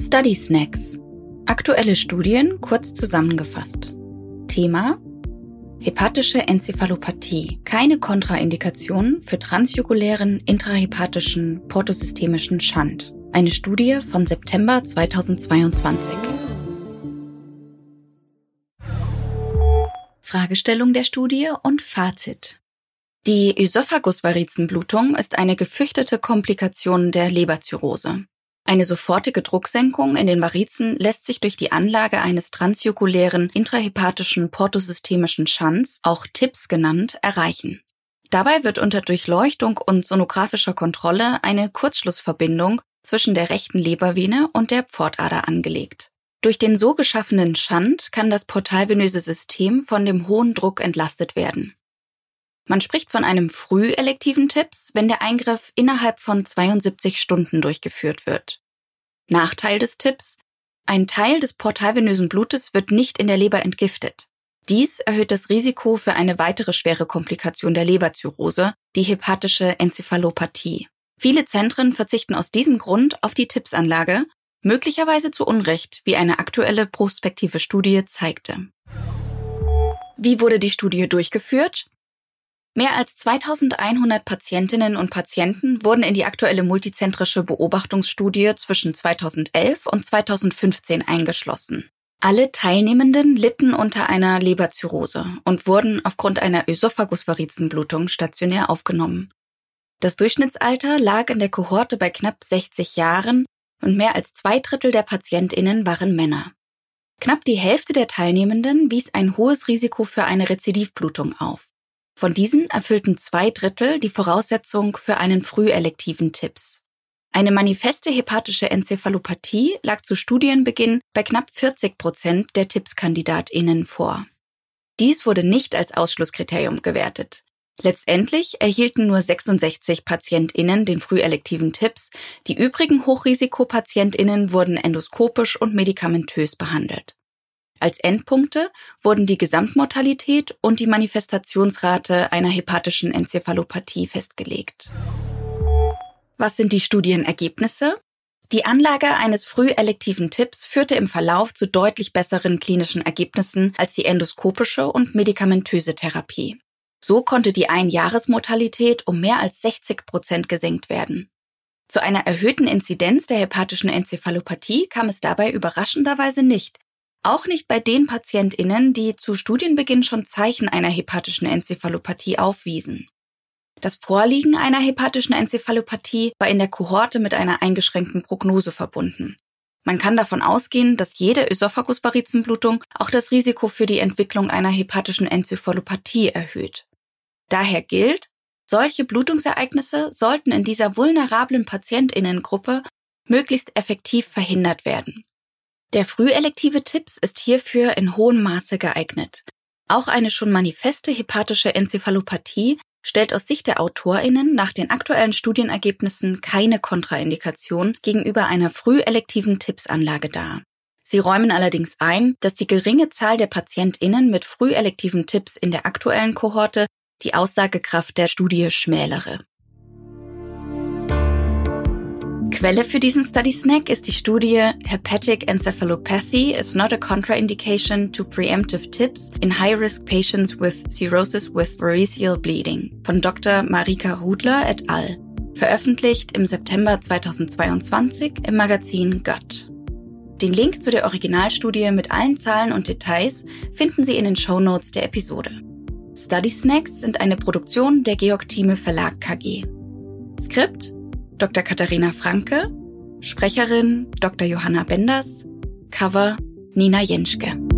Study Snacks. Aktuelle Studien kurz zusammengefasst. Thema Hepatische Enzephalopathie. Keine Kontraindikation für transjugulären intrahepatischen portosystemischen Schand. Eine Studie von September 2022. Fragestellung der Studie und Fazit. Die Ösophagusvarizenblutung ist eine gefürchtete Komplikation der Leberzirrhose. Eine sofortige Drucksenkung in den Varizen lässt sich durch die Anlage eines transjugulären intrahepatischen portosystemischen Schands, auch TIPS genannt, erreichen. Dabei wird unter Durchleuchtung und sonografischer Kontrolle eine Kurzschlussverbindung zwischen der rechten Lebervene und der Pfortader angelegt. Durch den so geschaffenen Schand kann das portalvenöse System von dem hohen Druck entlastet werden. Man spricht von einem frühelektiven Tipps, wenn der Eingriff innerhalb von 72 Stunden durchgeführt wird. Nachteil des Tipps? Ein Teil des portalvenösen Blutes wird nicht in der Leber entgiftet. Dies erhöht das Risiko für eine weitere schwere Komplikation der Leberzirrhose, die hepatische Enzephalopathie. Viele Zentren verzichten aus diesem Grund auf die Tippsanlage, möglicherweise zu Unrecht, wie eine aktuelle prospektive Studie zeigte. Wie wurde die Studie durchgeführt? Mehr als 2100 Patientinnen und Patienten wurden in die aktuelle multizentrische Beobachtungsstudie zwischen 2011 und 2015 eingeschlossen. Alle Teilnehmenden litten unter einer Leberzirrhose und wurden aufgrund einer Ösophagusvarizenblutung stationär aufgenommen. Das Durchschnittsalter lag in der Kohorte bei knapp 60 Jahren und mehr als zwei Drittel der Patientinnen waren Männer. Knapp die Hälfte der Teilnehmenden wies ein hohes Risiko für eine Rezidivblutung auf. Von diesen erfüllten zwei Drittel die Voraussetzung für einen frühelektiven TIPS. Eine manifeste hepatische Enzephalopathie lag zu Studienbeginn bei knapp 40 Prozent der TIPS-KandidatInnen vor. Dies wurde nicht als Ausschlusskriterium gewertet. Letztendlich erhielten nur 66 PatientInnen den frühelektiven TIPS, die übrigen Hochrisikopatientinnen wurden endoskopisch und medikamentös behandelt. Als Endpunkte wurden die Gesamtmortalität und die Manifestationsrate einer hepatischen Enzephalopathie festgelegt. Was sind die Studienergebnisse? Die Anlage eines frühelektiven Tipps führte im Verlauf zu deutlich besseren klinischen Ergebnissen als die endoskopische und medikamentöse Therapie. So konnte die Einjahresmortalität um mehr als 60 Prozent gesenkt werden. Zu einer erhöhten Inzidenz der hepatischen Enzephalopathie kam es dabei überraschenderweise nicht, auch nicht bei den PatientInnen, die zu Studienbeginn schon Zeichen einer hepatischen Enzephalopathie aufwiesen. Das Vorliegen einer hepatischen Enzephalopathie war in der Kohorte mit einer eingeschränkten Prognose verbunden. Man kann davon ausgehen, dass jede Ösophagusvarizenblutung auch das Risiko für die Entwicklung einer hepatischen Enzephalopathie erhöht. Daher gilt, solche Blutungsereignisse sollten in dieser vulnerablen Patientinnengruppe möglichst effektiv verhindert werden. Der frühelektive Tipps ist hierfür in hohem Maße geeignet. Auch eine schon manifeste hepatische Enzephalopathie stellt aus Sicht der AutorInnen nach den aktuellen Studienergebnissen keine Kontraindikation gegenüber einer frühelektiven Tippsanlage dar. Sie räumen allerdings ein, dass die geringe Zahl der PatientInnen mit frühelektiven Tipps in der aktuellen Kohorte die Aussagekraft der Studie schmälere. Quelle für diesen Study Snack ist die Studie Hepatic Encephalopathy is not a contraindication to preemptive tips in high-risk patients with cirrhosis with variceal bleeding von Dr. Marika Rudler et al., veröffentlicht im September 2022 im Magazin Gut. Den Link zu der Originalstudie mit allen Zahlen und Details finden Sie in den Show Notes der Episode. Study Snacks sind eine Produktion der Georg Thieme Verlag KG. Skript Dr. Katharina Franke, Sprecherin Dr. Johanna Benders, Cover Nina Jenschke.